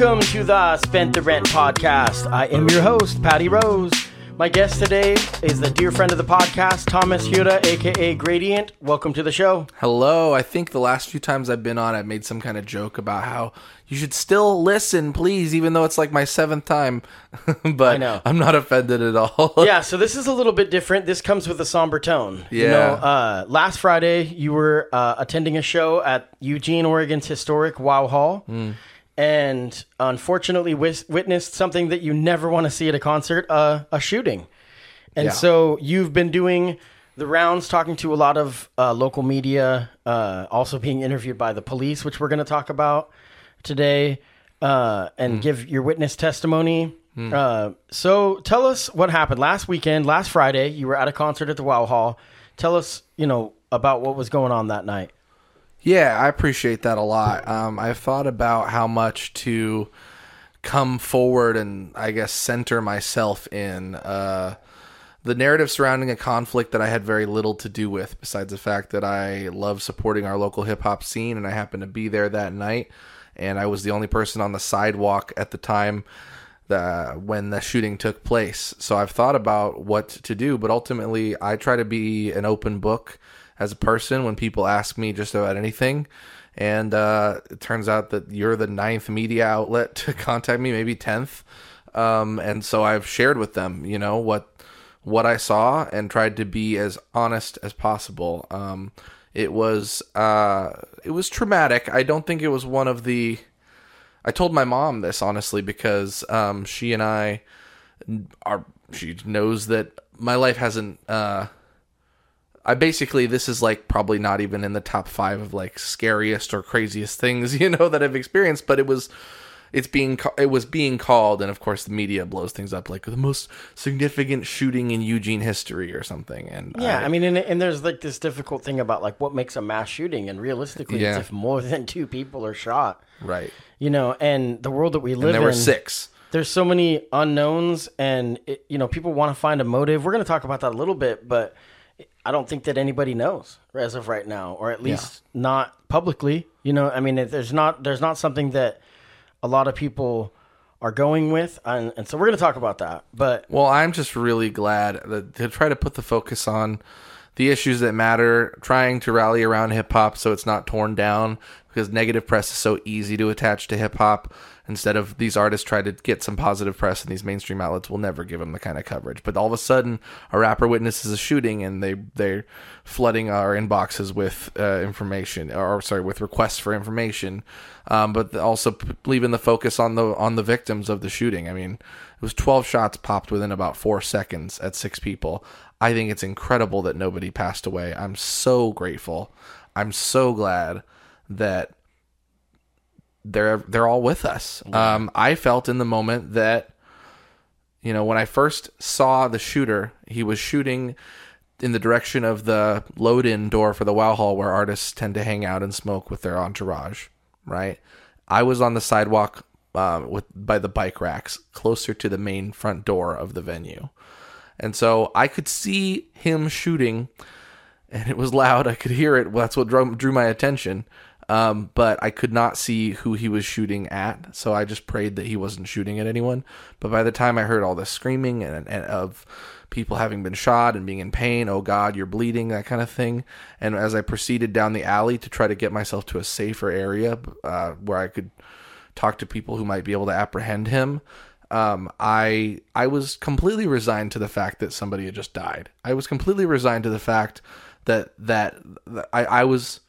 Welcome to the Spent the Rent podcast. I am your host, Patty Rose. My guest today is the dear friend of the podcast, Thomas Huda, aka Gradient. Welcome to the show. Hello. I think the last few times I've been on, I've made some kind of joke about how you should still listen, please, even though it's like my seventh time. but I know. I'm not offended at all. Yeah, so this is a little bit different. This comes with a somber tone. You Yeah. know, uh, last Friday, you were uh, attending a show at Eugene, Oregon's historic Wow Hall. Hmm. And unfortunately, wis- witnessed something that you never want to see at a concert uh, a shooting. And Yeah. so you've been doing the rounds, talking to a lot of uh, local media, uh, also being interviewed by the police, which we're going to talk about today, uh, and give your witness testimony. Uh, so tell us what happened last weekend, last Friday. You were at a concert at the Wow Hall. Tell us, you know, about what was going on that night. Yeah, I appreciate that a lot. Um, I've thought about how much to come forward and I guess center myself in uh, the narrative surrounding a conflict that I had very little to do with, besides the fact that I love supporting our local hip hop scene and I happened to be there that night. And I was the only person on the sidewalk at the time the, when the shooting took place. So I've thought about what to do, but ultimately I try to be an open book as a person when people ask me just about anything. And uh, it turns out that you're the ninth media outlet to contact me, maybe tenth. Um, and so I've shared with them, you know, what what I saw and tried to be as honest as possible. Um, it was uh, it was traumatic. I don't think it was one of the I told my mom this honestly because um, she and I are. She knows that my life hasn't. Uh, I basically this is like probably not even in the top five of like scariest or craziest things you know that I've experienced, but it was. It's being it was being called, and of course the media blows things up like the most significant shooting in Eugene history or something. And Yeah, I, mean, and, and there's like this difficult thing about like what makes a mass shooting, and realistically, Yeah. it's if more than two people are shot. right, You know, and the world that we live and there in, were six. there's so many unknowns and it, you know people want to find a motive we're going to talk about that a little bit but i don't think that anybody knows as of right now or at least not publicly you know i mean there's not there's not something that a lot of people are going with and, and so we're going to talk about that but Well, I'm just really glad that, to try to put the focus on the issues that matter, trying to rally around hip hop so it's not torn down because negative press is so easy to attach to hip hop. Instead of these artists try to get some positive press, and these mainstream outlets will never give them the kind of coverage. But all of a sudden, a rapper witnesses a shooting, and they they're flooding our inboxes with uh, information, or sorry, with requests for information. Um, but also leaving the focus on the on the victims of the shooting. I mean, it was 12 shots popped within about four seconds at six people. I think it's incredible that nobody passed away. I'm so grateful. I'm so glad that they're they're all with us. Um, I felt in the moment that you know when I first saw the shooter, he was shooting in the direction of the load-in door for the Wow Hall where artists tend to hang out and smoke with their entourage. Right. I was on the sidewalk um, with by the bike racks, closer to the main front door of the venue, and so I could see him shooting and it was loud. I could hear it. Well, that's what drew, drew my attention. Um, but I could not see who he was shooting at, so I just prayed that he wasn't shooting at anyone. But by the time I heard all this screaming and, and of people having been shot and being in pain, oh God, you're bleeding, that kind of thing. And as I proceeded down the alley to try to get myself to a safer area uh, where I could talk to people who might be able to apprehend him, um, I I was completely resigned to the fact that somebody had just died. I was completely resigned to the fact that that, that I, I was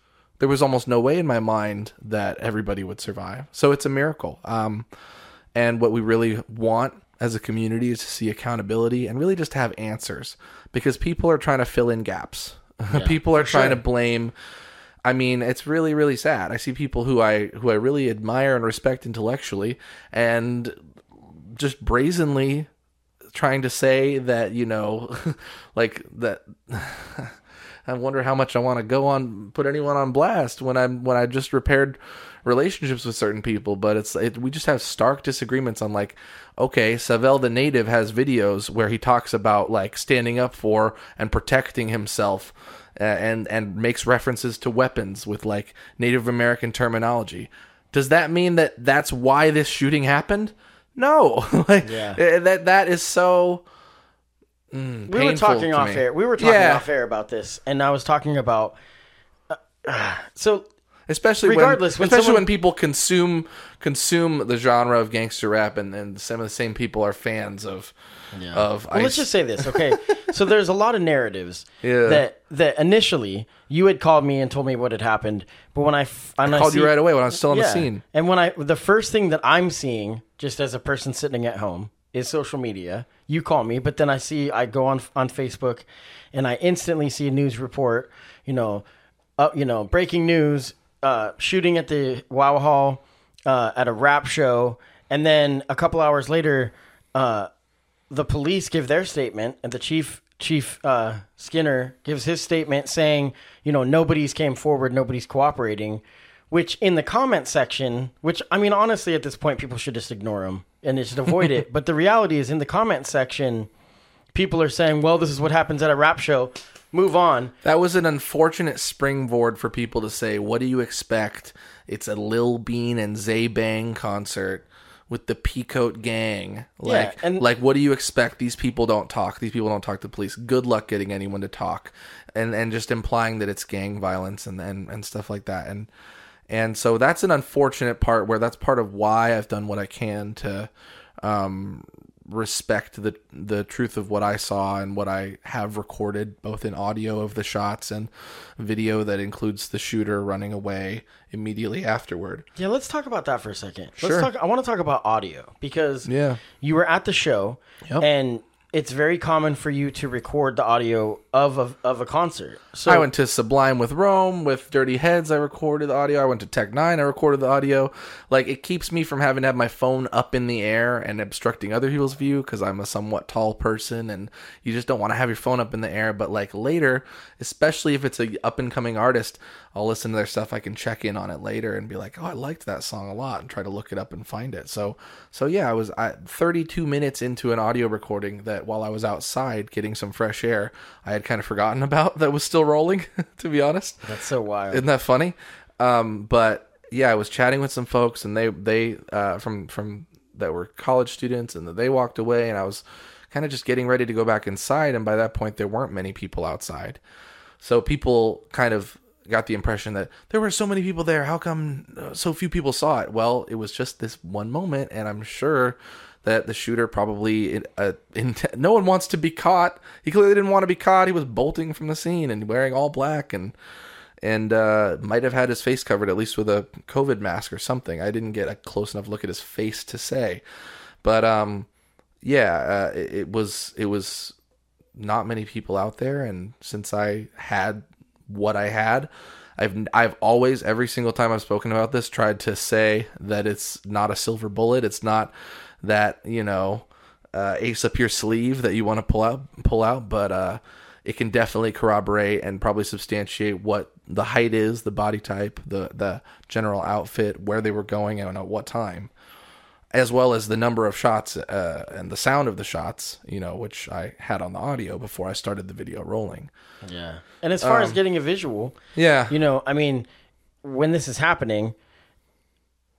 there was almost no way in my mind that everybody would survive. So it's a miracle. Um, and what we really want as a community is to see accountability and really just have answers because people are trying to fill in gaps. people are trying to blame I mean, it's really, really sad. I see people who I who I really admire and respect intellectually, and just brazenly trying to say that you know, like that. I wonder how much I want to go on put anyone on blast when I'm when I just repaired relationships with certain people, but it's it, we just have stark disagreements on like okay, Savell the native has videos where he talks about like standing up for and protecting himself and and makes references to weapons with like Native American terminology. Does that mean that that's why this shooting happened? No. like Yeah. eh, that that is so mm, we were talking off me. air. We were talking Yeah. off air about this, and I was talking about. Uh, so especially Regardless, when, when especially someone- when people consume consume the genre of gangster rap and, and some of the same people are fans of of Well, let's just say this, okay? so there's a lot of narratives Yeah. that that initially you had called me and told me what had happened, but when I, f- and I called you see- right away when I was still on the scene. And when I the first thing that I'm seeing, just as a person sitting at home, is social media. You call me, but then I see I go on on Facebook, and I instantly see a news report. You know, uh, you know, breaking news: uh, shooting at the Wow Hall uh, at a rap show, and then a couple hours later, uh, the police give their statement, and the chief Chief uh, Skinner gives his statement saying, you know, nobody's came forward, nobody's cooperating. Which in the comment section, which I mean, honestly, at this point, people should just ignore them and just avoid it. But the reality is, in the comment section, people are saying, "Well, this is what happens at a rap show. Move on." That was an unfortunate springboard for people to say, "What do you expect? It's a Lil Bean and Zay Bang concert with the Peacoat gang. Like, and- like, what do you expect? These people don't talk. These people don't talk to police. Good luck getting anyone to talk." And and just implying that it's gang violence and and, and stuff like that. And and so that's an unfortunate part where that's part of why I've done what I can to um, respect the the truth of what I saw and what I have recorded, both in audio of the shots and video that includes the shooter running away immediately afterward. Yeah, let's talk about that for a second. Sure. Let's talk. I want to talk about audio because Yeah. you were at the show, Yep. and it's very common for you to record the audio of a, of a concert. So I went to Sublime with Rome with Dirty Heads. I recorded the audio. I went to Tech N9ne. I recorded the audio. Like it keeps me from having to have my phone up in the air and obstructing other people's view because I'm a somewhat tall person and you just don't want to have your phone up in the air. But like later, especially if it's a up and coming artist, I'll listen to their stuff. I can check in on it later and be like, oh, I liked that song a lot, and try to look it up and find it. So so yeah, I was I, 32 minutes into an audio recording that while I was outside getting some fresh air, I had kind of forgotten about that was still rolling. to be honest, that's so wild. isn't that funny? Um, but yeah, I was chatting with some folks, and they they uh, from from that were college students, and they walked away, and I was kind of just getting ready to go back inside, and by that point, there weren't many people outside, so people kind of got the impression that there were so many people there. How come uh, so few people saw it? Well, it was just this one moment, and I'm sure that the shooter probably uh, in, no one wants to be caught. He clearly didn't want to be caught. He was bolting from the scene and wearing all black and and uh, might have had his face covered at least with a COVID mask or something. I didn't get a close enough look at his face to say, but um, yeah, uh, it, it was it was not many people out there, and since I had what I had. I've I've always every single time I've spoken about this tried to say that it's not a silver bullet. It's not that you know uh, ace up your sleeve that you want to pull out pull out, but uh, it can definitely corroborate and probably substantiate what the height is, the body type, the the general outfit, where they were going, and at what time, as well as the number of shots uh, and the sound of the shots. You know, which I had on the audio before I started the video rolling. yeah. And as far Um, as getting a visual, Yeah, you know, I mean, when this is happening,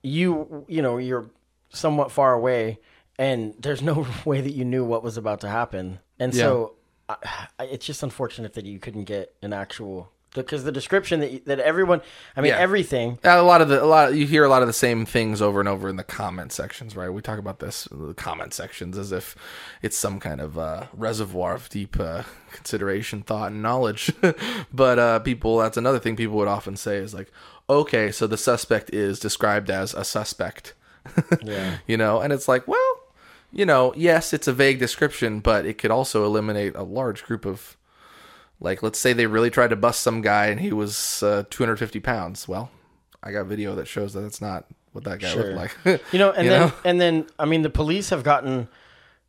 you you know you're somewhat far away, and there's no way that you knew what was about to happen, and so I, I, it's just unfortunate that you couldn't get an actual because the description that that everyone, I mean, Yeah. everything. a lot of the a lot you hear a lot of the same things over and over in the comment sections, right? We talk about this the comment sections as if it's some kind of uh, reservoir of deep uh, consideration, thought, and knowledge. but uh, people, that's another thing people would often say is like, okay, so the suspect is described as a suspect, Yeah. you know, and it's like, well, you know, yes, it's a vague description, but it could also eliminate a large group of. Like, let's say they really tried to bust some guy and he was uh, 250 pounds. Well, I got video that shows that that's not what that guy Sure. looked like. You know, and You then know? and then I mean the police have gotten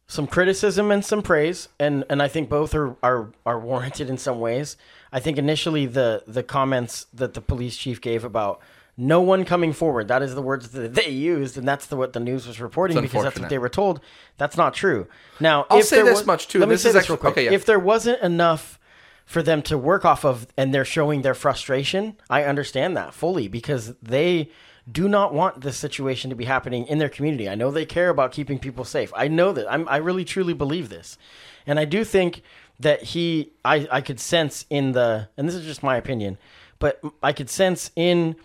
some criticism and some praise and and I think both are are are warranted in some ways. I think initially the the comments that the police chief gave about no one coming forward that is the words that they used and that's the what the news was reporting It's because that's what unfortunate. they were told. That's not true. Now, I'll if say there this was- much, too. Let me This say is this actually- real quick. okay, yeah. If there wasn't enough for them to work off of and they're showing their frustration, I understand that fully because they do not want this situation to be happening in their community. I know they care about keeping people safe. I know that. I'm, I really truly believe this, and I do think that he, I, I could sense in the, and this is just my opinion, but I could sense in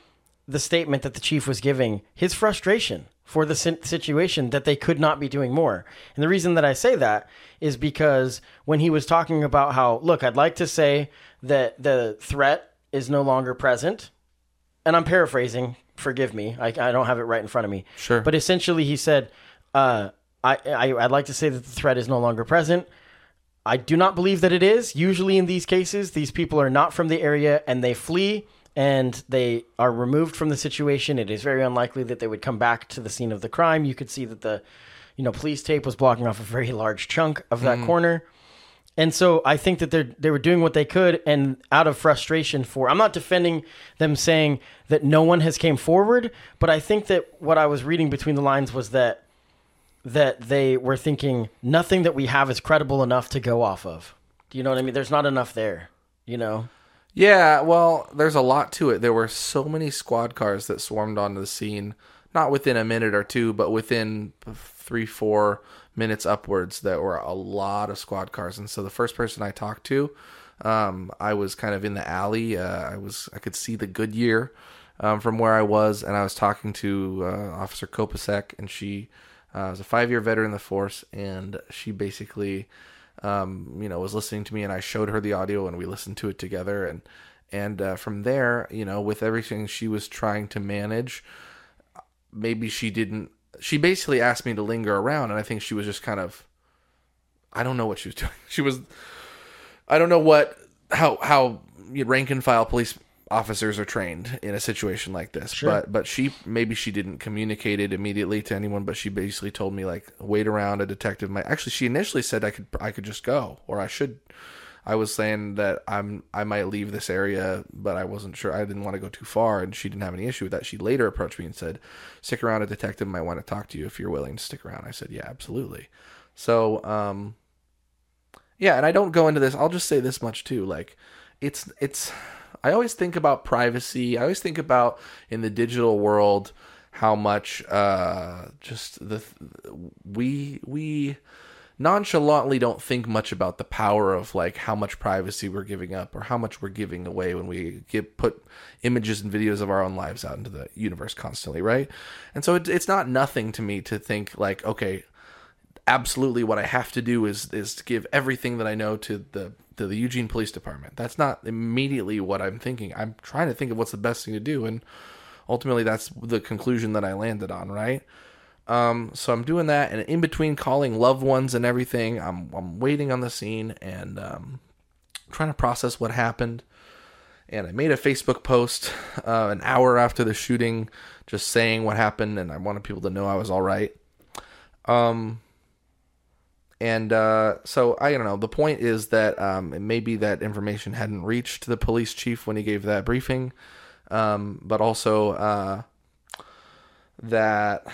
the statement that the chief was giving his frustration for the situation that they could not be doing more. And the reason that I say that is because when he was talking about how, look, I'd like to say that the threat is no longer present, and I'm paraphrasing, forgive me, I, I don't have it right in front of me. Sure. But essentially, he said, uh, I, I, I'd like to say that the threat is no longer present. I do not believe that it is. Usually, in these cases, these people are not from the area and they flee and they are removed from the situation, it is very unlikely that they would come back to the scene of the crime. You could see that the, you know, police tape was blocking off a very large chunk of that mm. corner. And so I think that they they were doing what they could, and out of frustration for I'm not defending them saying that no one has came forward, but I think that what I was reading between the lines was that that they were thinking nothing that we have is credible enough to go off of. Do you know what I mean? There's not enough there. You know. Yeah, well, there's a lot to it. There were so many squad cars that swarmed onto the scene, not within a minute or two, but within three, four minutes upwards. There were a lot of squad cars, and so the first person I talked to, um, I was kind of in the alley. Uh, I was I could see the Goodyear um, from where I was, and I was talking to uh, Officer Kopasek, and she uh, was a five year veteran in the force, and she basically um, you know, was listening to me, and I showed her the audio, and we listened to it together, and and uh, from there, you know, with everything she was trying to manage, maybe she didn't. She basically asked me to linger around, and I think she was just kind of, I don't know what she was doing. She was, I don't know what how how rank and file police officers are trained in a situation like this. Sure. But but she maybe she didn't communicate it immediately to anyone, but she basically told me like wait around a detective might actually she initially said I could I could just go or I should I was saying that I'm I might leave this area, but I wasn't sure. I didn't want to go too far, and she didn't have any issue with that. She later approached me and said, "Stick around. A detective might want to talk to you if you're willing to stick around." I said, "Yeah, absolutely." So, um, yeah, and I don't go into this. I'll just say this much too. Like, it's it's I always think about privacy. I always think about in the digital world how much uh, just the we we nonchalantly don't think much about the power of like how much privacy we're giving up or how much we're giving away when we get put images and videos of our own lives out into the universe constantly, right? And so it, it's not nothing to me to think like, okay, absolutely what I have to do is is to give everything that I know to the to the Eugene Police Department. That's not immediately what I'm thinking. I'm trying to think of what's the best thing to do, and ultimately that's the conclusion that I landed on. Right. Um, so I'm doing that, and in between calling loved ones and everything, I'm I'm waiting on the scene and um, trying to process what happened. And I made a Facebook post uh, an hour after the shooting, just saying what happened, and I wanted people to know I was all right. Um, and uh, so I don't know. The point is that um, maybe that information hadn't reached the police chief when he gave that briefing, um, but also uh, that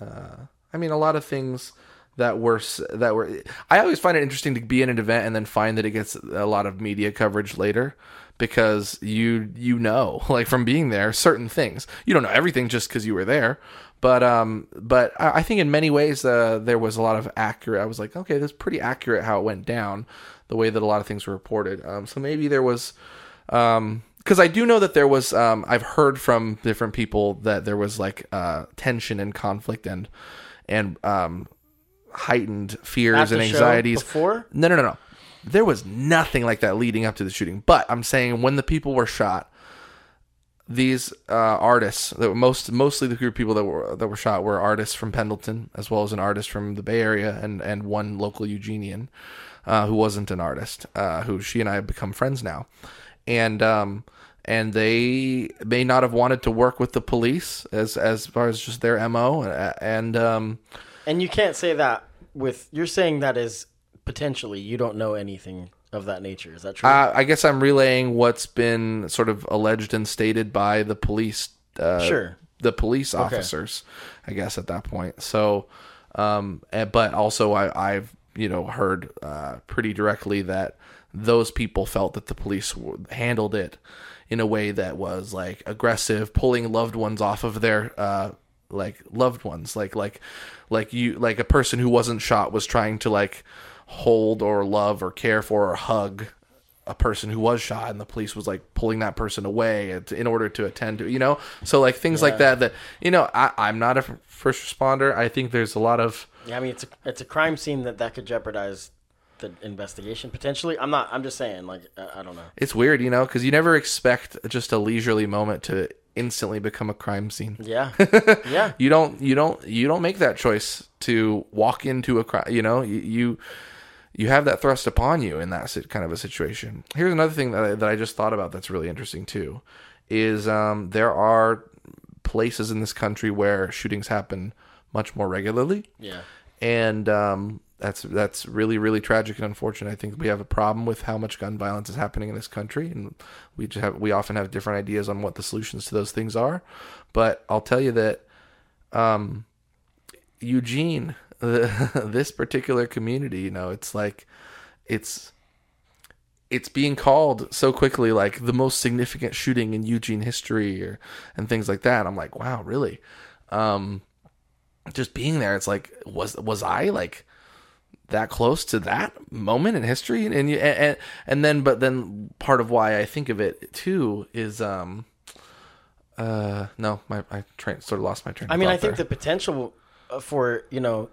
uh, I mean a lot of things that were that were. I always find it interesting to be in an event and then find that it gets a lot of media coverage later because you you know like from being there certain things you don't know everything just because you were there but um, but I think in many ways uh, there was a lot of accurate. I was like, okay, that's pretty accurate how it went down, the way that a lot of things were reported. Um, so maybe there was, um, because I do know that there was. Um, I've heard from different people that there was like uh, tension and conflict and and um, heightened fears and anxieties. Before? No, no, no, no. There was nothing like that leading up to the shooting. But I'm saying when the people were shot, these uh, artists that were most mostly the group of people that were that were shot were artists from Pendleton as well as an artist from the Bay Area and and one local Eugenian uh, who wasn't an artist uh, who she and I have become friends now. And um and they may not have wanted to work with the police as as far as just their mo and um and you can't say that with you're saying that is potentially you don't know anything of that nature. Is that true? Uh, I guess I'm relaying what's been sort of alleged and stated by the police. Uh, sure. The police officers, okay. I guess at that point. So, um, but also I, I've you know heard uh, pretty directly that those people felt that the police handled it in a way that was like aggressive, pulling loved ones off of their uh like loved ones, like like like you like a person who wasn't shot was trying to like hold or love or care for or hug a person who was shot and the police was like pulling that person away in order to attend to you know so like things like that that you know I, i'm not a first responder i think there's a lot of Yeah, I mean it's a it's a crime scene that that could jeopardize the investigation potentially. I'm not. I'm just saying. Like I, I don't know. it's weird you know because you never expect just a leisurely moment to instantly become a crime scene Yeah, yeah. you don't you don't you don't make that choice to walk into a crime you know you, you you have that thrust upon you in that kind of a situation here's another thing that I, that I just thought about that's really interesting too is um, there are places in this country where shootings happen much more regularly Yeah. and um, that's that's really really tragic and unfortunate. I think we have a problem with how much gun violence is happening in this country, and we just have we often have different ideas on what the solutions to those things are. But I'll tell you that um, Eugene, this particular community, you know, it's like it's it's being called so quickly like the most significant shooting in Eugene history or and things like that. I'm like, wow, really? Um, just being there, it's like, was was I like that close to that moment in history? And and and, and then, but then part of why I think of it too is um, uh, no, my I train sort of lost my train. I mean, I think there. the potential for you know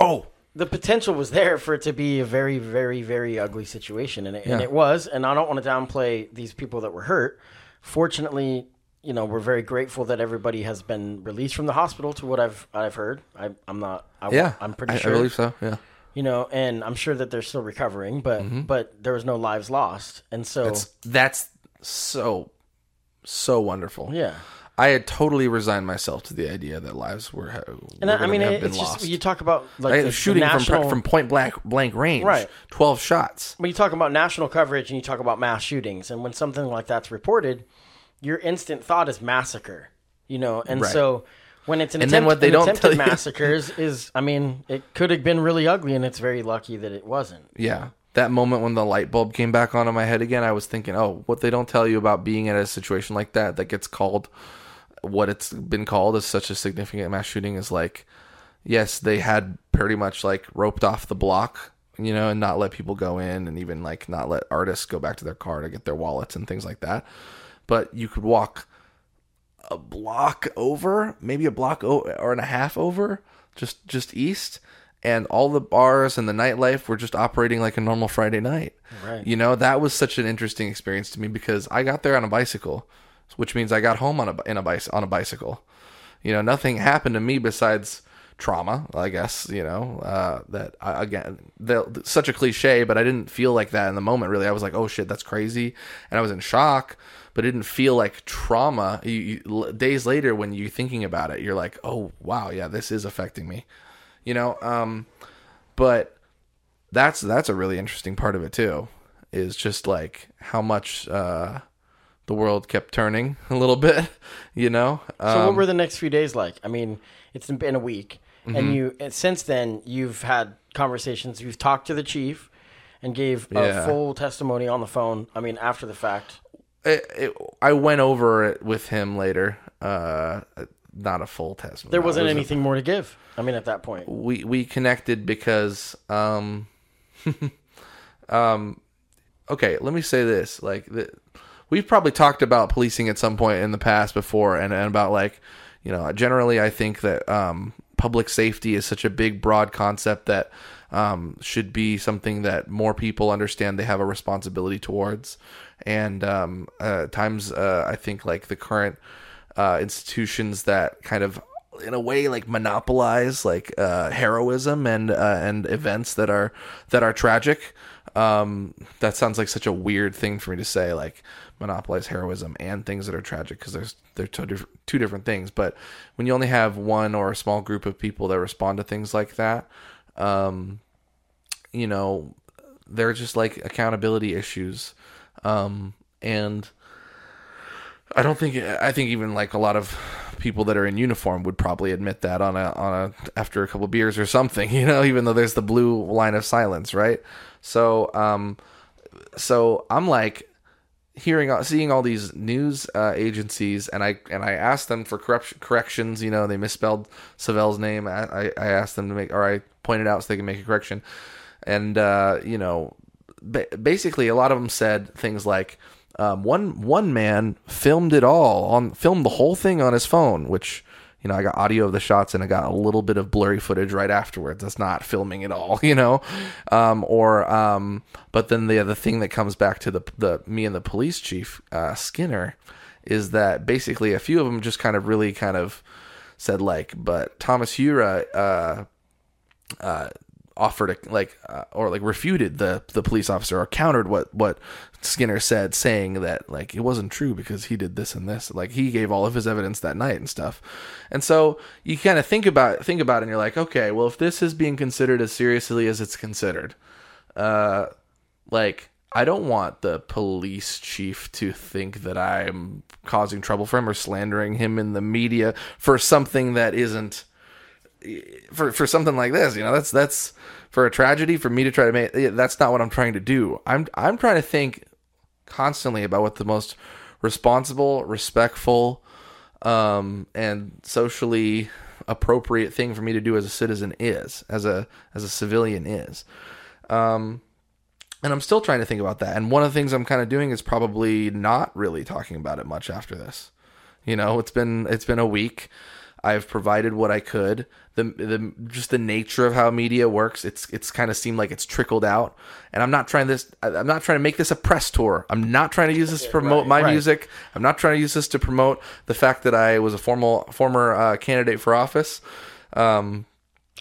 oh the potential was there for it to be a very, very, very ugly situation, and it, and it was. And I don't want to downplay these people that were hurt. Fortunately, you know, we're very grateful that everybody has been released from the hospital. To what I've I've heard, I, I'm not. I, yeah, I'm pretty I, sure. I believe so. Yeah. You know, and I'm sure that they're still recovering, but mm-hmm. but there was no lives lost, and so It's that's so so wonderful. yeah. I had totally resigned myself to the idea that lives were, were And I, I mean, it, it's lost. just you talk about like Right? the, the shooting national, from from point blank blank range, Right. Twelve shots. when you talk about national coverage and you talk about mass shootings, and when something like that's reported, your instant thought is massacre. You know, and Right. so when it's an And attempt, then what they don't tell massacres is, I mean, it could have been really ugly, and it's very lucky that it wasn't. Yeah. That moment when the light bulb came back on in my head again, I was thinking, oh, what they don't tell you about being in a situation like that that gets called what it's been called as such a significant mass shooting is like, yes, they had pretty much like roped off the block, you know, and not let people go in and even like not let artists go back to their car to get their wallets and things like that. But you could walk a block over, maybe a block o- or and a half over, just just east, and all the bars and the nightlife were just operating like a normal Friday night. Right. You know, that was such an interesting experience to me because I got there on a bicycle, which means I got home on a in a bicy- on a bicycle. You know, nothing happened to me besides trauma, I guess, you know, uh, that I, again, such a cliche, but I didn't feel like that in the moment, really. I was like, oh shit, that's crazy. And I was in shock, but it didn't feel like trauma. You, you, days later, when you're thinking about it, you're like, oh, wow, yeah, this is affecting me, you know? Um, but that's, that's a really interesting part of it too, is just like how much, uh, the world kept turning a little bit, you know? So, Um, what were the next few days like? I mean, it's been a week, Mm-hmm. and you and since then you've had conversations. You've talked to the chief, and gave Yeah. a full testimony on the phone. I mean, after the fact. it, it, I went over it with him later. Uh, not a full test. There wasn't was a- anything more to give. I mean, at that point. we we connected because um, um, okay. Let me say this: like the, we've probably talked about policing at some point in the past before, and, and about like you know, generally I think that um, public safety is such a big, broad concept that um, should be something that more people understand they have a responsibility towards. And um, uh, times uh, I think like the current uh, institutions that kind of in a way like monopolize like uh, heroism and uh, and events that are that are tragic. Um, that sounds like such a weird thing for me to say, like monopolize heroism and things that are tragic because there's they're two different two different things. But when you only have one or a small group of people that respond to things like that, um, you know, they're just like accountability issues, um, and I don't think I think even like a lot of people that are in uniform would probably admit that on a on a after a couple beers or something, you know, even though there's the blue line of silence, right? So um so I'm like hearing seeing all these news uh, agencies and I and I asked them for corruption corrections you know they misspelled Savelle's name. I, I asked them to make or I pointed out so they can make a correction. And uh, you know ba- basically a lot of them said things like um, one one man filmed it all on filmed the whole thing on his phone which you know, I got audio of the shots and I got a little bit of blurry footage right afterwards. That's not filming at all, you know. Um, or, um, but then the other thing that comes back to the the me and the police chief uh, Skinner is that basically a few of them just kind of really kind of said like, but Thomas Hura, uh, uh, offered a, like uh, or like refuted the the police officer or countered what what Skinner said saying that like it wasn't true because he did this and this. Like he gave all of his evidence that night and stuff. And so you kind of think about think about it and you're like okay well if this is being considered as seriously as it's considered uh like I don't want the police chief to think that I'm causing trouble for him or slandering him in the media for something that isn't for for something like this. You know, that's that's for a tragedy for me to try to make. That's not what I'm trying to do. I'm I'm trying to think constantly about what the most responsible, respectful, um, and socially appropriate thing for me to do as a citizen is, as a as a civilian is. Um, and I'm still trying to think about that. And one of the things I'm kind of doing is probably not really talking about it much after this. You know, it's been it's been a week. I've provided what I could. The the just the nature of how media works, it's it's kind of seemed like it's trickled out. And I'm not trying this. I'm not trying to make this a press tour. I'm not trying to use this to promote Right, my right. music. I'm not trying to use this to promote the fact that I was a formal former uh, candidate for office. Um,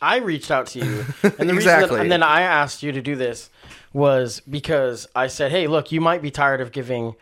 I reached out to you, and the reason Exactly. that, and then I asked you to do this was because I said, "Hey, look, you might be tired of giving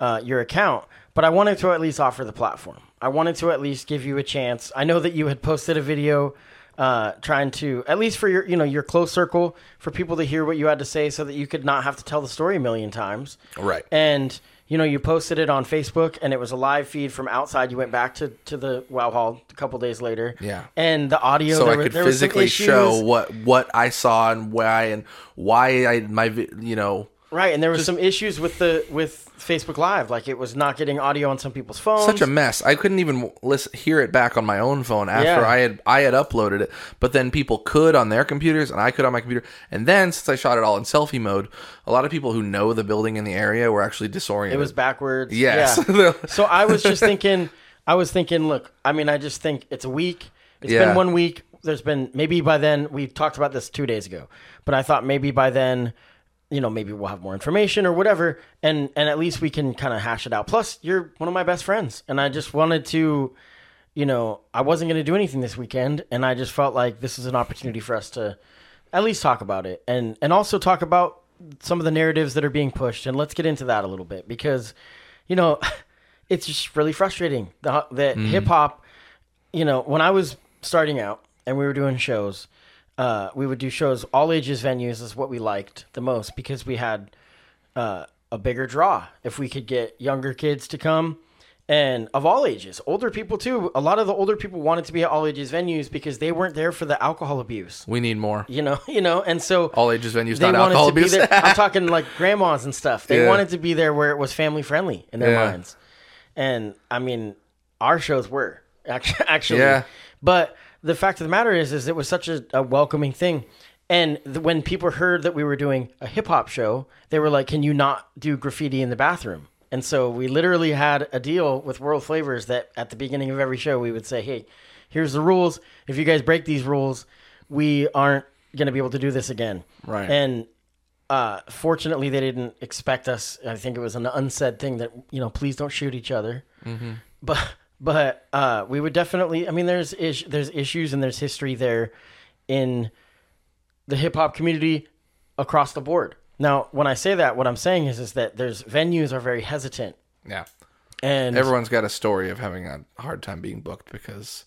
uh, your account, but I wanted to at least offer the platform. I wanted to at least give you a chance. I know that you had posted a video." Uh, trying to at least for your you know your close circle for people to hear what you had to say so that you could not have to tell the story a million times Right. and you know you posted it on facebook and it was a live feed from outside you went back to, to the wow hall a couple days later Yeah. and the audio so there I were- could there physically show what what I saw and why and why I my you know right and there was some issues with the with facebook live like it was not getting audio on some people's phones such a mess. I couldn't even listen, hear it back on my own phone after Yeah. I had I had uploaded it. But then people could on their computers, and I could on my computer. And then since I shot it all in selfie mode, a lot of people who know the building in the area were actually disoriented. it was backwards Yes. yeah. so i was just thinking i was thinking look i mean i just think it's a week It's Yeah. been one week there's been maybe by then we talked about this two days ago but i thought maybe by then you know maybe we'll have more information or whatever and and at least we can kind of hash it out. Plus you're one of my best friends and i just wanted to you know i wasn't going to do anything this weekend and i just felt like this is an opportunity for us to at least talk about it and and also talk about some of the narratives that are being pushed and let's get into that a little bit because you know it's just really frustrating. The that mm-hmm. hip hop you know when i was starting out and we were doing shows uh, we would do shows all ages venues is what we liked the most because we had uh, a bigger draw. If we could get younger kids to come and of all ages older people too a lot of the older people wanted to be at all ages venues because they weren't there for the alcohol abuse. We need more. You know you know and so all ages venues, they not wanted alcohol to be there. I'm talking like grandmas and stuff. They Yeah. wanted to be there where it was family friendly in their Yeah. minds. And i mean our shows were actually actually. Yeah. but the fact of the matter is is it was such a, a welcoming thing and th- when people heard that we were doing a hip hop show they were like can you not do graffiti in the bathroom and so we literally had a deal with world flavors that at the beginning of every show we would say hey here's the rules if you guys break these rules we aren't going to be able to do this again Right. and uh, fortunately, they didn't expect us. I think it was an unsaid thing that you know, please don't shoot each other. Mm-hmm. But but uh, we would definitely. I mean, there's is, there's issues and there's history there in the hip hop community across the board. Now, when I say that, what I'm saying is is that there's venues are very hesitant, yeah, and everyone's got a story of having a hard time being booked because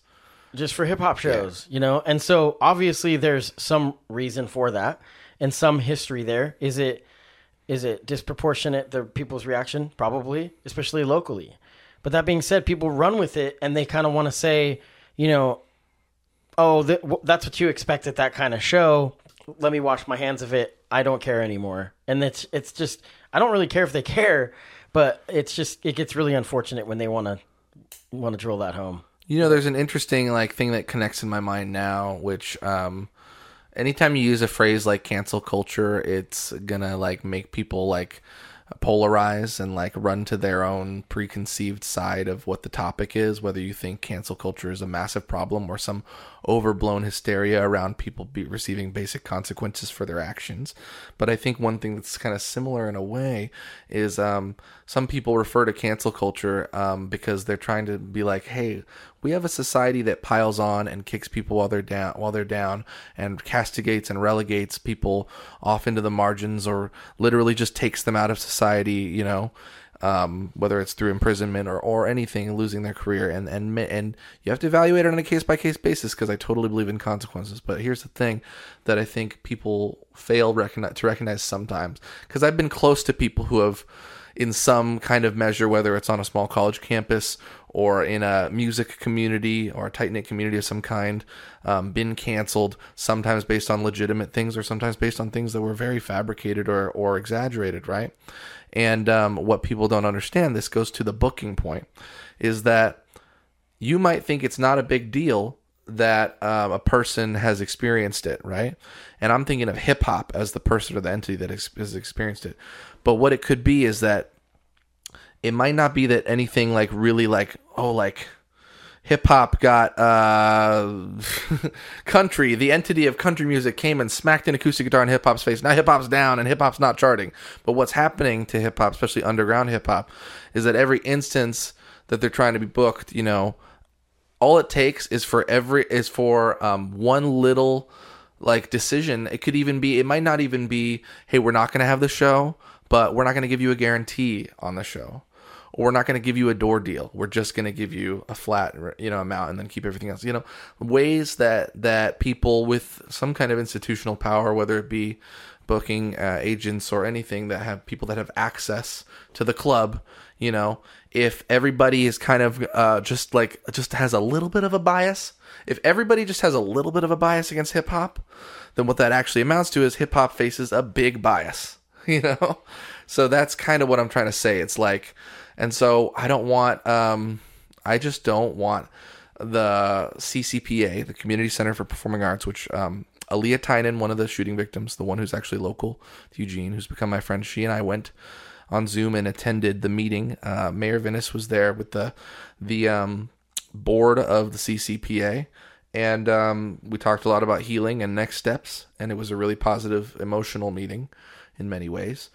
just for hip hop shows, you know? And so obviously there's some reason for that and some history there. Is it is it disproportionate the people's reaction? Probably, especially locally. But that being said, people run with it and they kind of want to say, you know, oh, th- w- that's what you expect at that kind of show. Let me wash my hands of it. I don't care anymore. And it's it's just I don't really care if they care, but it's just it gets really unfortunate when they want to want to drill that home. You know, there's an interesting like thing that connects in my mind now, which um anytime you use a phrase like cancel culture, it's gonna like make people like polarize and like run to their own preconceived side of what the topic is, whether you think cancel culture is a massive problem or some overblown hysteria around people be receiving basic consequences for their actions. But I think one thing that's kind of similar in a way is um, some people refer to cancel culture um, because they're trying to be like, hey, we have a society that piles on and kicks people while they're down while they're down and castigates and relegates people off into the margins or literally just takes them out of society you know um, whether it's through imprisonment or, or anything losing their career. And and and you have to evaluate it on a case by case basis because I totally believe in consequences. But here's the thing that I think people fail recognize, to recognize sometimes because I've been close to people who have in some kind of measure, whether it's on a small college campus or in a music community or a tight knit community of some kind, um, been canceled, sometimes based on legitimate things or sometimes based on things that were very fabricated or, or exaggerated, right? And um, what people don't understand, this goes to the booking point, is that you might think it's not a big deal that um, a person has experienced it, right? And I'm thinking of hip hop as the person or the entity that has experienced it. But what it could be is that it might not be that anything like really like oh like hip hop got uh country. The entity of country music came and smacked an acoustic guitar in hip hop's face. Now hip hop's down and hip hop's not charting. But what's happening to hip hop especially underground hip hop is that every instance that they're trying to be booked you know all it takes is for every is for um, one little like decision. It could even be it might not even be hey we're not going to have the show but we're not going to give you a guarantee on the show. Or we're not going to give you a door deal. We're just going to give you a flat you know amount and then keep everything else. You know ways that that people with some kind of institutional power whether it be booking uh, agents or anything that have people that have access to the club you know if everybody is kind of uh, just like just has a little bit of a bias if everybody just has a little bit of a bias against hip hop then what that actually amounts to is hip hop faces a big bias you know so that's kind of what i'm trying to say it's like and so i don't want um i just don't want the ccpa the community center for performing arts which um Aaliyah Tynan, one of the shooting victims, the one who's actually local to Eugene, who's become my friend, she and I went on Zoom and attended the meeting. Uh, Mayor Vinis was there with the the um, board of the CCPA, and um, we talked a lot about healing and next steps. And it was a really positive, emotional meeting in many ways.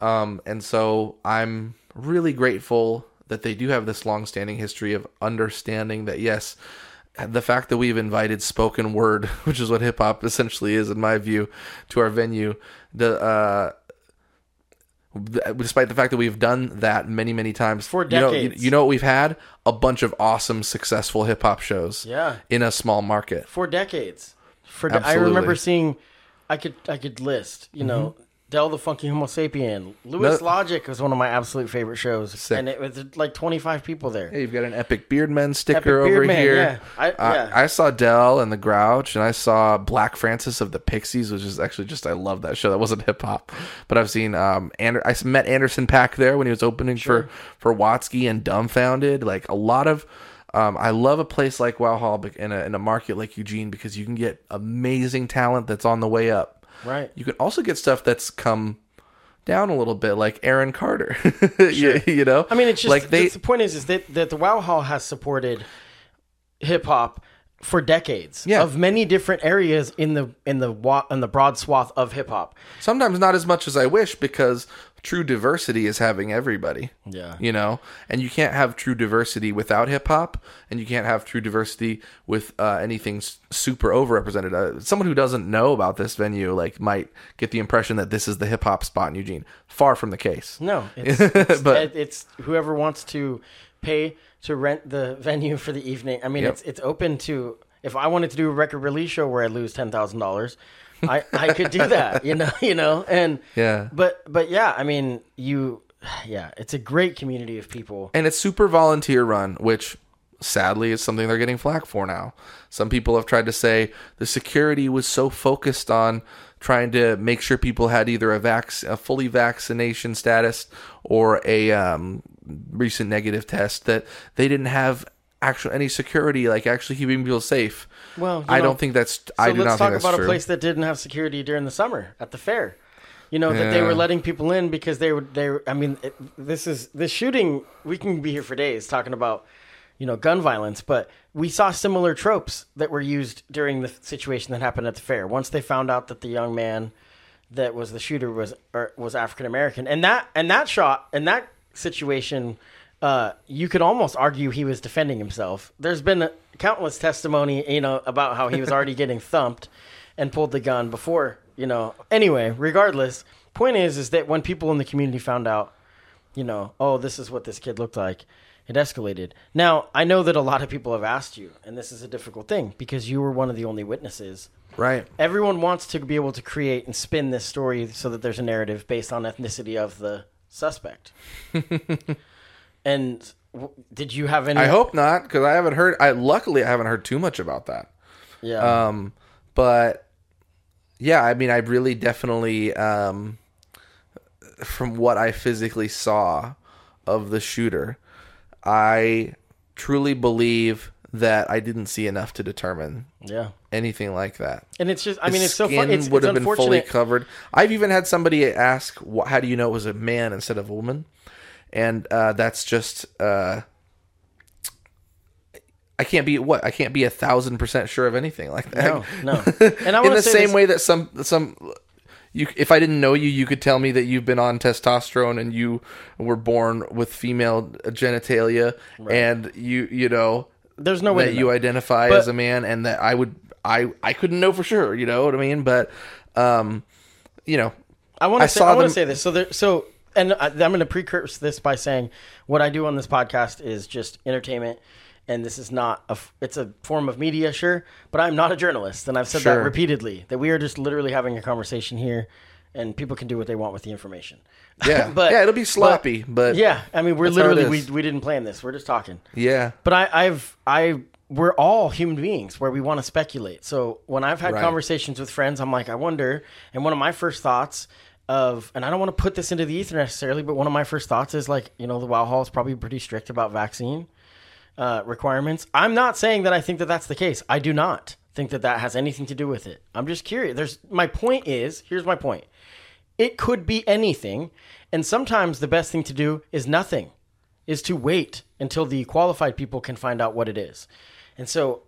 Um, and so I'm really grateful that they do have this long-standing history of understanding that yes the fact that we've invited spoken word, which is what hip hop essentially is, in my view, to our venue, the uh, despite the fact that we've done that many, many times for decades. You know, you, you know what we've had? A bunch of awesome, successful hip hop shows. Yeah, in a small market for decades. For de- I remember seeing, I could I could list, you know, mm-hmm. Del the Funky Homosapien. Louis no. Logic was one of my absolute favorite shows, Sick. and it was like twenty five people there. Hey, you've got an Epic Beard Men sticker Epic over here. Yeah. I, yeah. I, saw Del and the Grouch, and I saw Black Francis of the Pixies, which is actually just I love that show. That wasn't hip hop, but I've seen um Ander- I met Anderson .Paak there when he was opening for for Watsky and Dumbfoundead. Like a lot of. Um, I love a place like Wow Hall in a, in a market like Eugene because you can get amazing talent that's on the way up Right. You can also get stuff that's come down a little bit, like Aaron Carter. sure. you, you, know, I mean, it's just like they. The point is, is that that the Wow Hall has supported hip hop for decades yeah. of many different areas in the in the in the broad swath of hip hop. Sometimes not as much as I wish because true diversity is having everybody. Yeah. You know, and you can't have true diversity without hip hop, and you can't have true diversity with uh, anything super overrepresented. Uh, someone who doesn't know about this venue like might get the impression that this is the hip hop spot in Eugene. Far from the case. No, it's, it's but it's whoever wants to pay to rent the venue for the evening. I mean, yep. it's it's open to. If I wanted to do a record release show where I lose ten thousand dollars, I, I could do that, you know, you know, and yeah, but but yeah, I mean, you, yeah, it's a great community of people, and it's super volunteer run, which sadly is something they're getting flack for now. Some people have tried to say the security was so focused on trying to make sure people had either a vac a fully vaccination status or a um, recent negative test that they didn't have actual any security like actually keeping people safe. Well, I know, don't think that's So I do let's not talk think that's about true. a place that didn't have security during the summer at the fair. You know that they were letting people in because they would. They, were- I mean, it, this is this shooting. We can be here for days talking about, you know, gun violence, but we saw similar tropes that were used during the situation that happened at the fair. Once they found out that the young man that was the shooter was or was African American, and that and that shot and that situation, uh, you could almost argue he was defending himself. There's been countless testimony, you know, about how he was already getting thumped and pulled the gun before, you know. Anyway, regardless, point is, is that when people in the community found out, you know, oh, this is what this kid looked like. It escalated. Now, I know that a lot of people have asked you, and this is a difficult thing because you were one of the only witnesses right. everyone wants to be able to create and spin this story so that there's a narrative based on ethnicity of the suspect. and w- did you have any? I hope not because I haven't heard. I luckily I haven't heard too much about that. Yeah. Um, but yeah, I mean, I really definitely, um, from what I physically saw of the shooter, I truly believe that I didn't see enough to determine yeah. anything like that. And it's just. I His mean, it's so skin fun. It's, would it's have been fully covered. I've even had somebody ask, "How do you know it was a man instead of a woman?" And uh, that's just. Uh, I can't be what I can't be a thousand percent sure of anything like that. No, no. And I in the same this- way that some some you if I didn't know you, you could tell me that you've been on testosterone and you were born with female genitalia, and you you know There's no way that you identify But- as a man, and that I would I I couldn't know for sure. You know what I mean? But um, you know, I want to say, I want to say this. So there, so, and I, I'm going to precurse this by saying what I do on this podcast is just entertainment, and this is not a, It's a form of media, sure, but I'm not a journalist, and I've said that repeatedly that we are just literally having a conversation here, and people can do what they want with the information. yeah, but yeah, it'll be sloppy, but, yeah, I mean, we're That's how it literally we we didn't plan this. We're just talking. yeah, But I, I've I we're all human beings where we want to speculate. So when I've had Right. conversations with friends, I'm like, I wonder. And one of my first thoughts of, and I don't want to put this into the ether necessarily, but one of my first thoughts is like, you know, the Wow Hall is probably pretty strict about vaccine uh, requirements. I'm not saying that I think that that's the case. I do not think that that has anything to do with it. I'm just curious. There's my point is here's my point. It could be anything, and sometimes the best thing to do is nothing is to wait until the qualified people can find out what it is. And so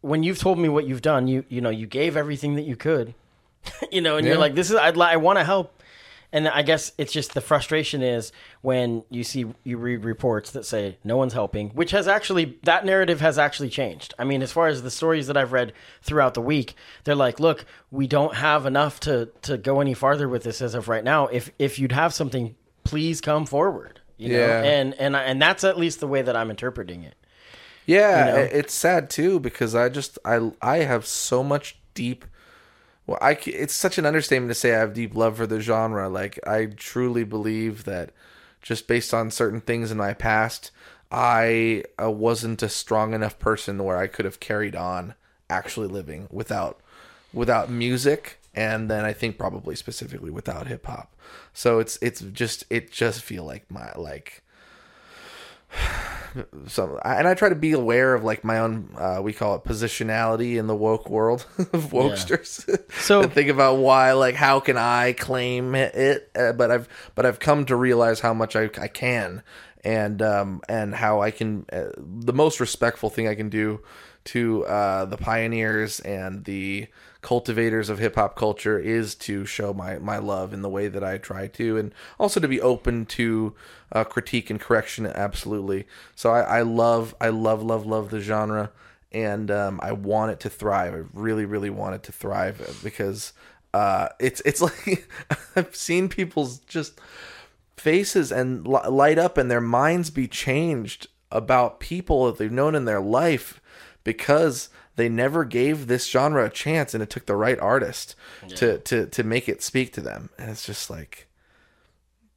when you've told me what you've done, you you know, you gave everything that you could. you know, and you're like this is I'd li- I want to help. And I guess it's just the frustration is when you see you read reports that say no one's helping, which has actually that narrative has actually changed. I mean, as far as the stories that I've read throughout the week, they're like, look, we don't have enough to to go any farther with this as of right now. If if you'd have something, please come forward. You know, Yeah. and and and that's at least the way that I'm interpreting it. Yeah, You know? it's sad too because I just I I have so much deep. Well, I it's such an understatement to say I have deep love for the genre. Like I truly believe that just based on certain things in my past, I uh, wasn't a strong enough person where I could have carried on actually living without without music and then I think probably specifically without hip hop. So it's it's just it just feel like my like some and I try to be aware of like my own uh, we call it positionality in the woke world of wokesters. So- And think about why like how can I claim it uh, but I've but I've come to realize how much I, I can and um and how I can uh, the most respectful thing I can do to uh the pioneers and the cultivators of hip hop culture is to show my my love in the way that I try to and also to be open to uh, critique and correction absolutely. So I, I love I love love love the genre and um, I want it to thrive. I really really want it to thrive because uh, it's it's like I've seen people's just faces and li- light up and their minds be changed about people that they've known in their life because they never gave this genre a chance and it took the right artist to, to to make it speak to them. And it's just like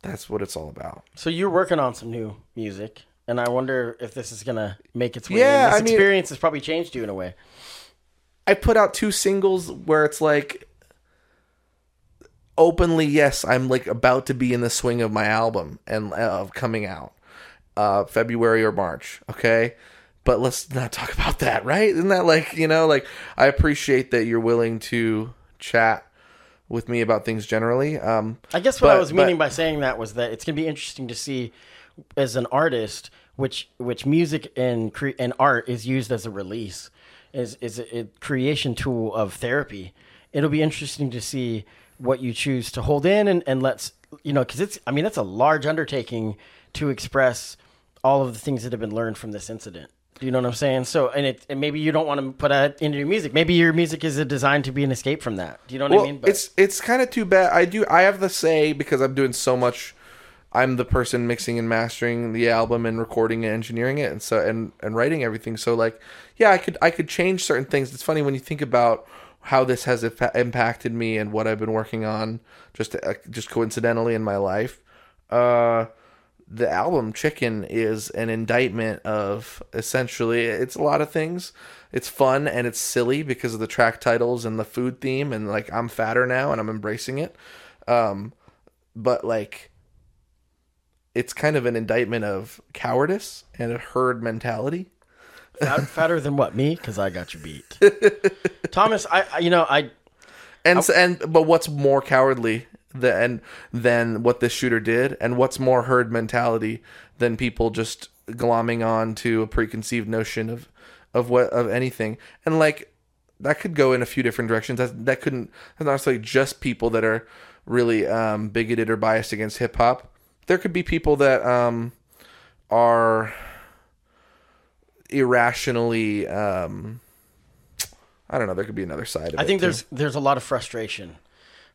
that's what it's all about So you're working on some new music, and I wonder if this is gonna make its way. Yeah, in. this I mean- experience has probably changed you in a way. I put out two singles where it's like openly, yes, I'm like about to be in the swing of my album and uh, of coming out, uh, February or March. Okay, but let's not talk about that, right? Isn't that like you know, like I appreciate that you're willing to chat with me about things generally. Um, I guess what I but- was meaning but- by saying that was that it's going to be interesting to see, as an artist, which which music and cre- and art is used as a release, is is a, a creation tool of therapy. It'll be interesting to see what you choose to hold in and and let's you know because it's I mean that's a large undertaking to express all of the things that have been learned from this incident. Do you know what I'm saying? So, and it, and maybe you don't want to put that into your music. Maybe your music is designed to be an escape from that. Do you know what well, I mean? But- it's it's kind of too bad. I do. I have the say because I'm doing so much. I'm the person mixing and mastering the album and recording and engineering it, and so and and writing everything. So like, yeah, I could I could change certain things. It's funny when you think about how this has impa- impacted me and what I've been working on just uh, just coincidentally in my life. Uh, the album Chicken is an indictment of essentially it's a lot of things. It's fun and it's silly because of the track titles and the food theme and like I'm fatter now and I'm embracing it. Um but like it's kind of an indictment of cowardice and a herd mentality. Fat, fatter than what me? Because I got you beat, Thomas. I, I you know I And s and but what's more cowardly than than what this shooter did, and what's more herd mentality than people just glomming on to a preconceived notion of of what of anything, and like that could go in a few different directions. That that couldn't that's not necessarily just people that are really um, bigoted or biased against hip hop. There could be people that um, are irrationally. Um, I don't know. There could be another side. Of I think too. there's there's a lot of frustration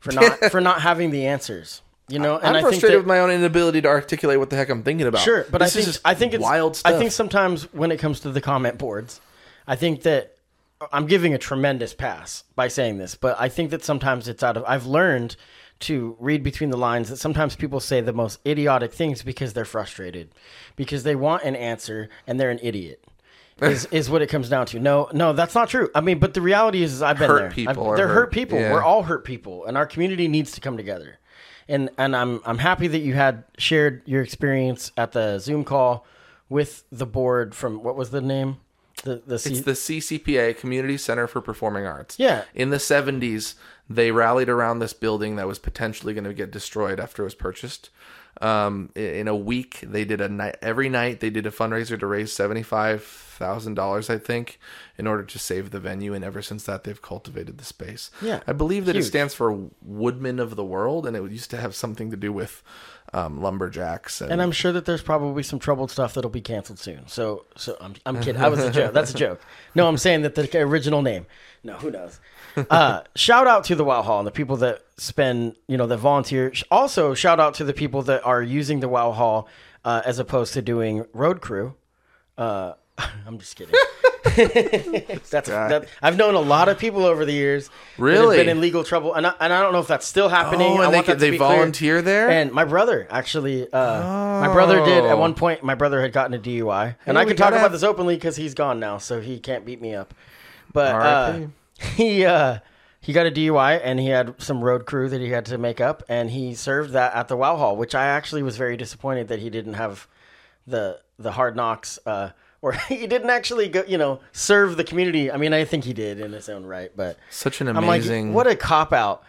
for not for not having the answers. You know, and I'm I think frustrated that, with my own inability to articulate what the heck I'm thinking about. Sure, but This I think I think it's wild stuff. I think sometimes when it comes to the comment boards, I think that I'm giving a tremendous pass by saying this, but I think that sometimes it's out of I've learned to read between the lines that sometimes people say the most idiotic things because they're frustrated, because they want an answer and they're an idiot. Is, is what it comes down to. No, no, that's not true. I mean, but the reality is, is I've been Hurt there. people I've- they're hurt, hurt. people. Yeah. We're all hurt people, and our community needs to come together. And and I'm I'm happy that you had shared your experience at the Zoom call with the board from what was the name? The the C- It's the CCPA Community Center for Performing Arts. Yeah. In the 70s, they rallied around this building that was potentially going to get destroyed after it was purchased. Um, in a week, they did a night every night. They did a fundraiser to raise seventy five thousand dollars, I think, in order to save the venue. And ever since that, they've cultivated the space. Yeah. I believe that it stands for Woodmen of the World, and it used to have something to do with um, lumberjacks. And, and I'm sure that there's probably some troubled stuff that'll be canceled soon. So so I'm I'm kidding. I was a joke. That's a joke. No, I'm saying that the original name. No, who knows? Uh, shout out to the Wow Hall and the people that spend, you know, that volunteer. Also, shout out to the people that are using the Wow Hall uh, as opposed to doing road crew. Uh, I'm just kidding. that's that, I've known a lot of people over the years. Really? been in legal trouble, and I, and I don't know if that's still happening. Oh, I and they could- to they be clear. volunteer there? And my brother actually, uh, my brother did at Oh. one point. My brother had gotten a DUI, and Hey, I can talk about have- this openly because he's gone now, so he can't beat me up. But uh. he uh, he got a DUI, and he had some road crew that he had to make up, and he served that at the Wow Hall, which I actually was very disappointed that he didn't have the the hard knocks. Uh, or he didn't actually go, you know, serve the community. I mean, I think he did in his own right, but such an I'm amazing. like, what a cop out.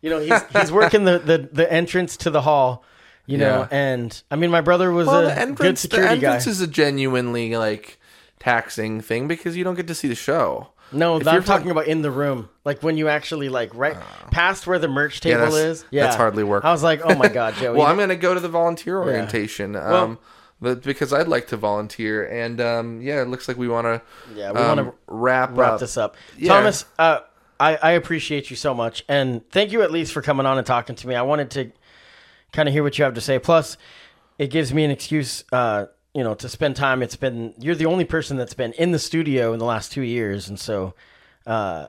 You know, he's he's working the, the, the entrance to the hall, you know, Yeah. and I mean, my brother was well, a the entrance, good security the guy. entrance is a genuinely like taxing thing because you don't get to see the show. No, if I'm you're talking talk- about in the room, like when you actually like right past where the merch table that's- is. Yeah, that's hardly work. I was like, oh my god, Joey. Well, I'm going to go to the volunteer orientation. Um, but because I'd like to volunteer, and um, yeah, it looks like we want to. Yeah, we wanna wrap wrap up. this up. Yeah. Thomas, uh, I, I appreciate you so much. And thank you at least for coming on and talking to me. I wanted to kind of hear what you have to say. Plus, it gives me an excuse, uh, you know, to spend time. It's been, you're the only person that's been in the studio in the last two years. And so uh,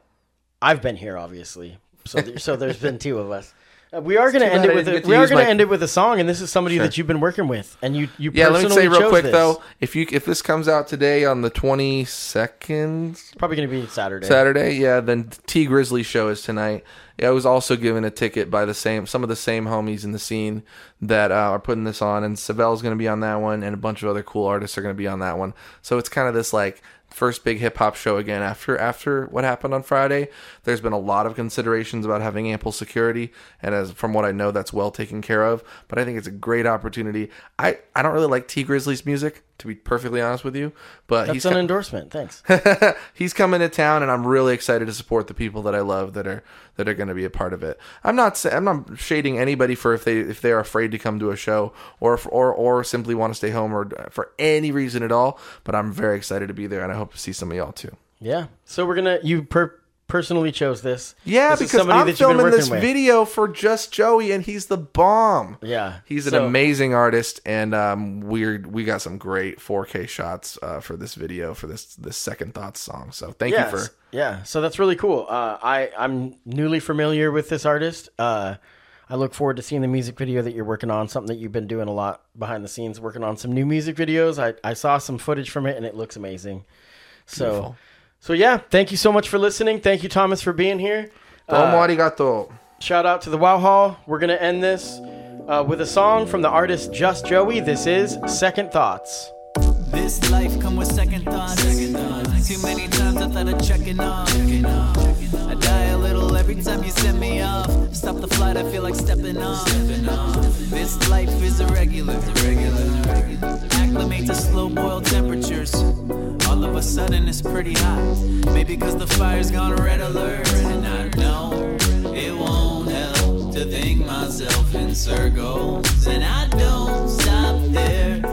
I've been here, obviously. So, so there's been two of us. Uh, we are going to end it with a, we are going to end it with a song, and this is somebody Sure. that you've been working with, and you you Yeah, let me personally say real chose quick this. though, if you if this comes out today on the twenty second probably going to be Saturday. Saturday, yeah, then Tee Grizzley show is tonight. Yeah, I was also given a ticket by the same some of the same homies in the scene that uh, are putting this on, and Savel's going to be on that one, and a bunch of other cool artists are going to be on that one. So it's kind of this like first big hip hop show again after after what happened on Friday. There's been a lot of considerations about having ample security, and as from what I know, that's well taken care of. But I think it's a great opportunity. I I don't really like Tee Grizzley's music to be perfectly honest with you, but That's he's an ki- endorsement. Thanks. he's coming to town, and I'm really excited to support the people that I love that are that are going to be a part of it. I'm not I'm not shading anybody for if they if they are afraid to come to a show or if, or or simply want to stay home or for any reason at all. But I'm very excited to be there, and I hope to see some of y'all too. yeah. So we're gonna you per- personally chose this. Yeah, This because I'm that you've been filming this with. video for just Joey, and he's the bomb. Yeah. He's an amazing artist, and um, we're we got some great 4K shots uh, for this video for this this Second Thoughts song. So thank Yes. you for Yeah, so that's really cool. Uh, I I'm newly familiar with this artist. Uh, I look forward to seeing the music video that you're working on. Something that you've been doing a lot behind the scenes, working on some new music videos. I I saw some footage from it and it looks amazing. So Beautiful. So yeah, thank you so much for listening. Thank you Thomas for being here. Uh, Domo arigato. Shout out to the Wow Hall. We're gonna end this uh, with a song from the artist Just Joey. This is Second Thoughts. This life come with second thoughts. Second thoughts. Too many times I thought of checking off. I die a little every time you send me off. Stop the flight, I feel like stepping off. This life is irregular. Acclimate to sudden it's pretty hot. Maybe cause the fire's gone red alert. And I know it won't help to think myself in circles. And I don't stop there.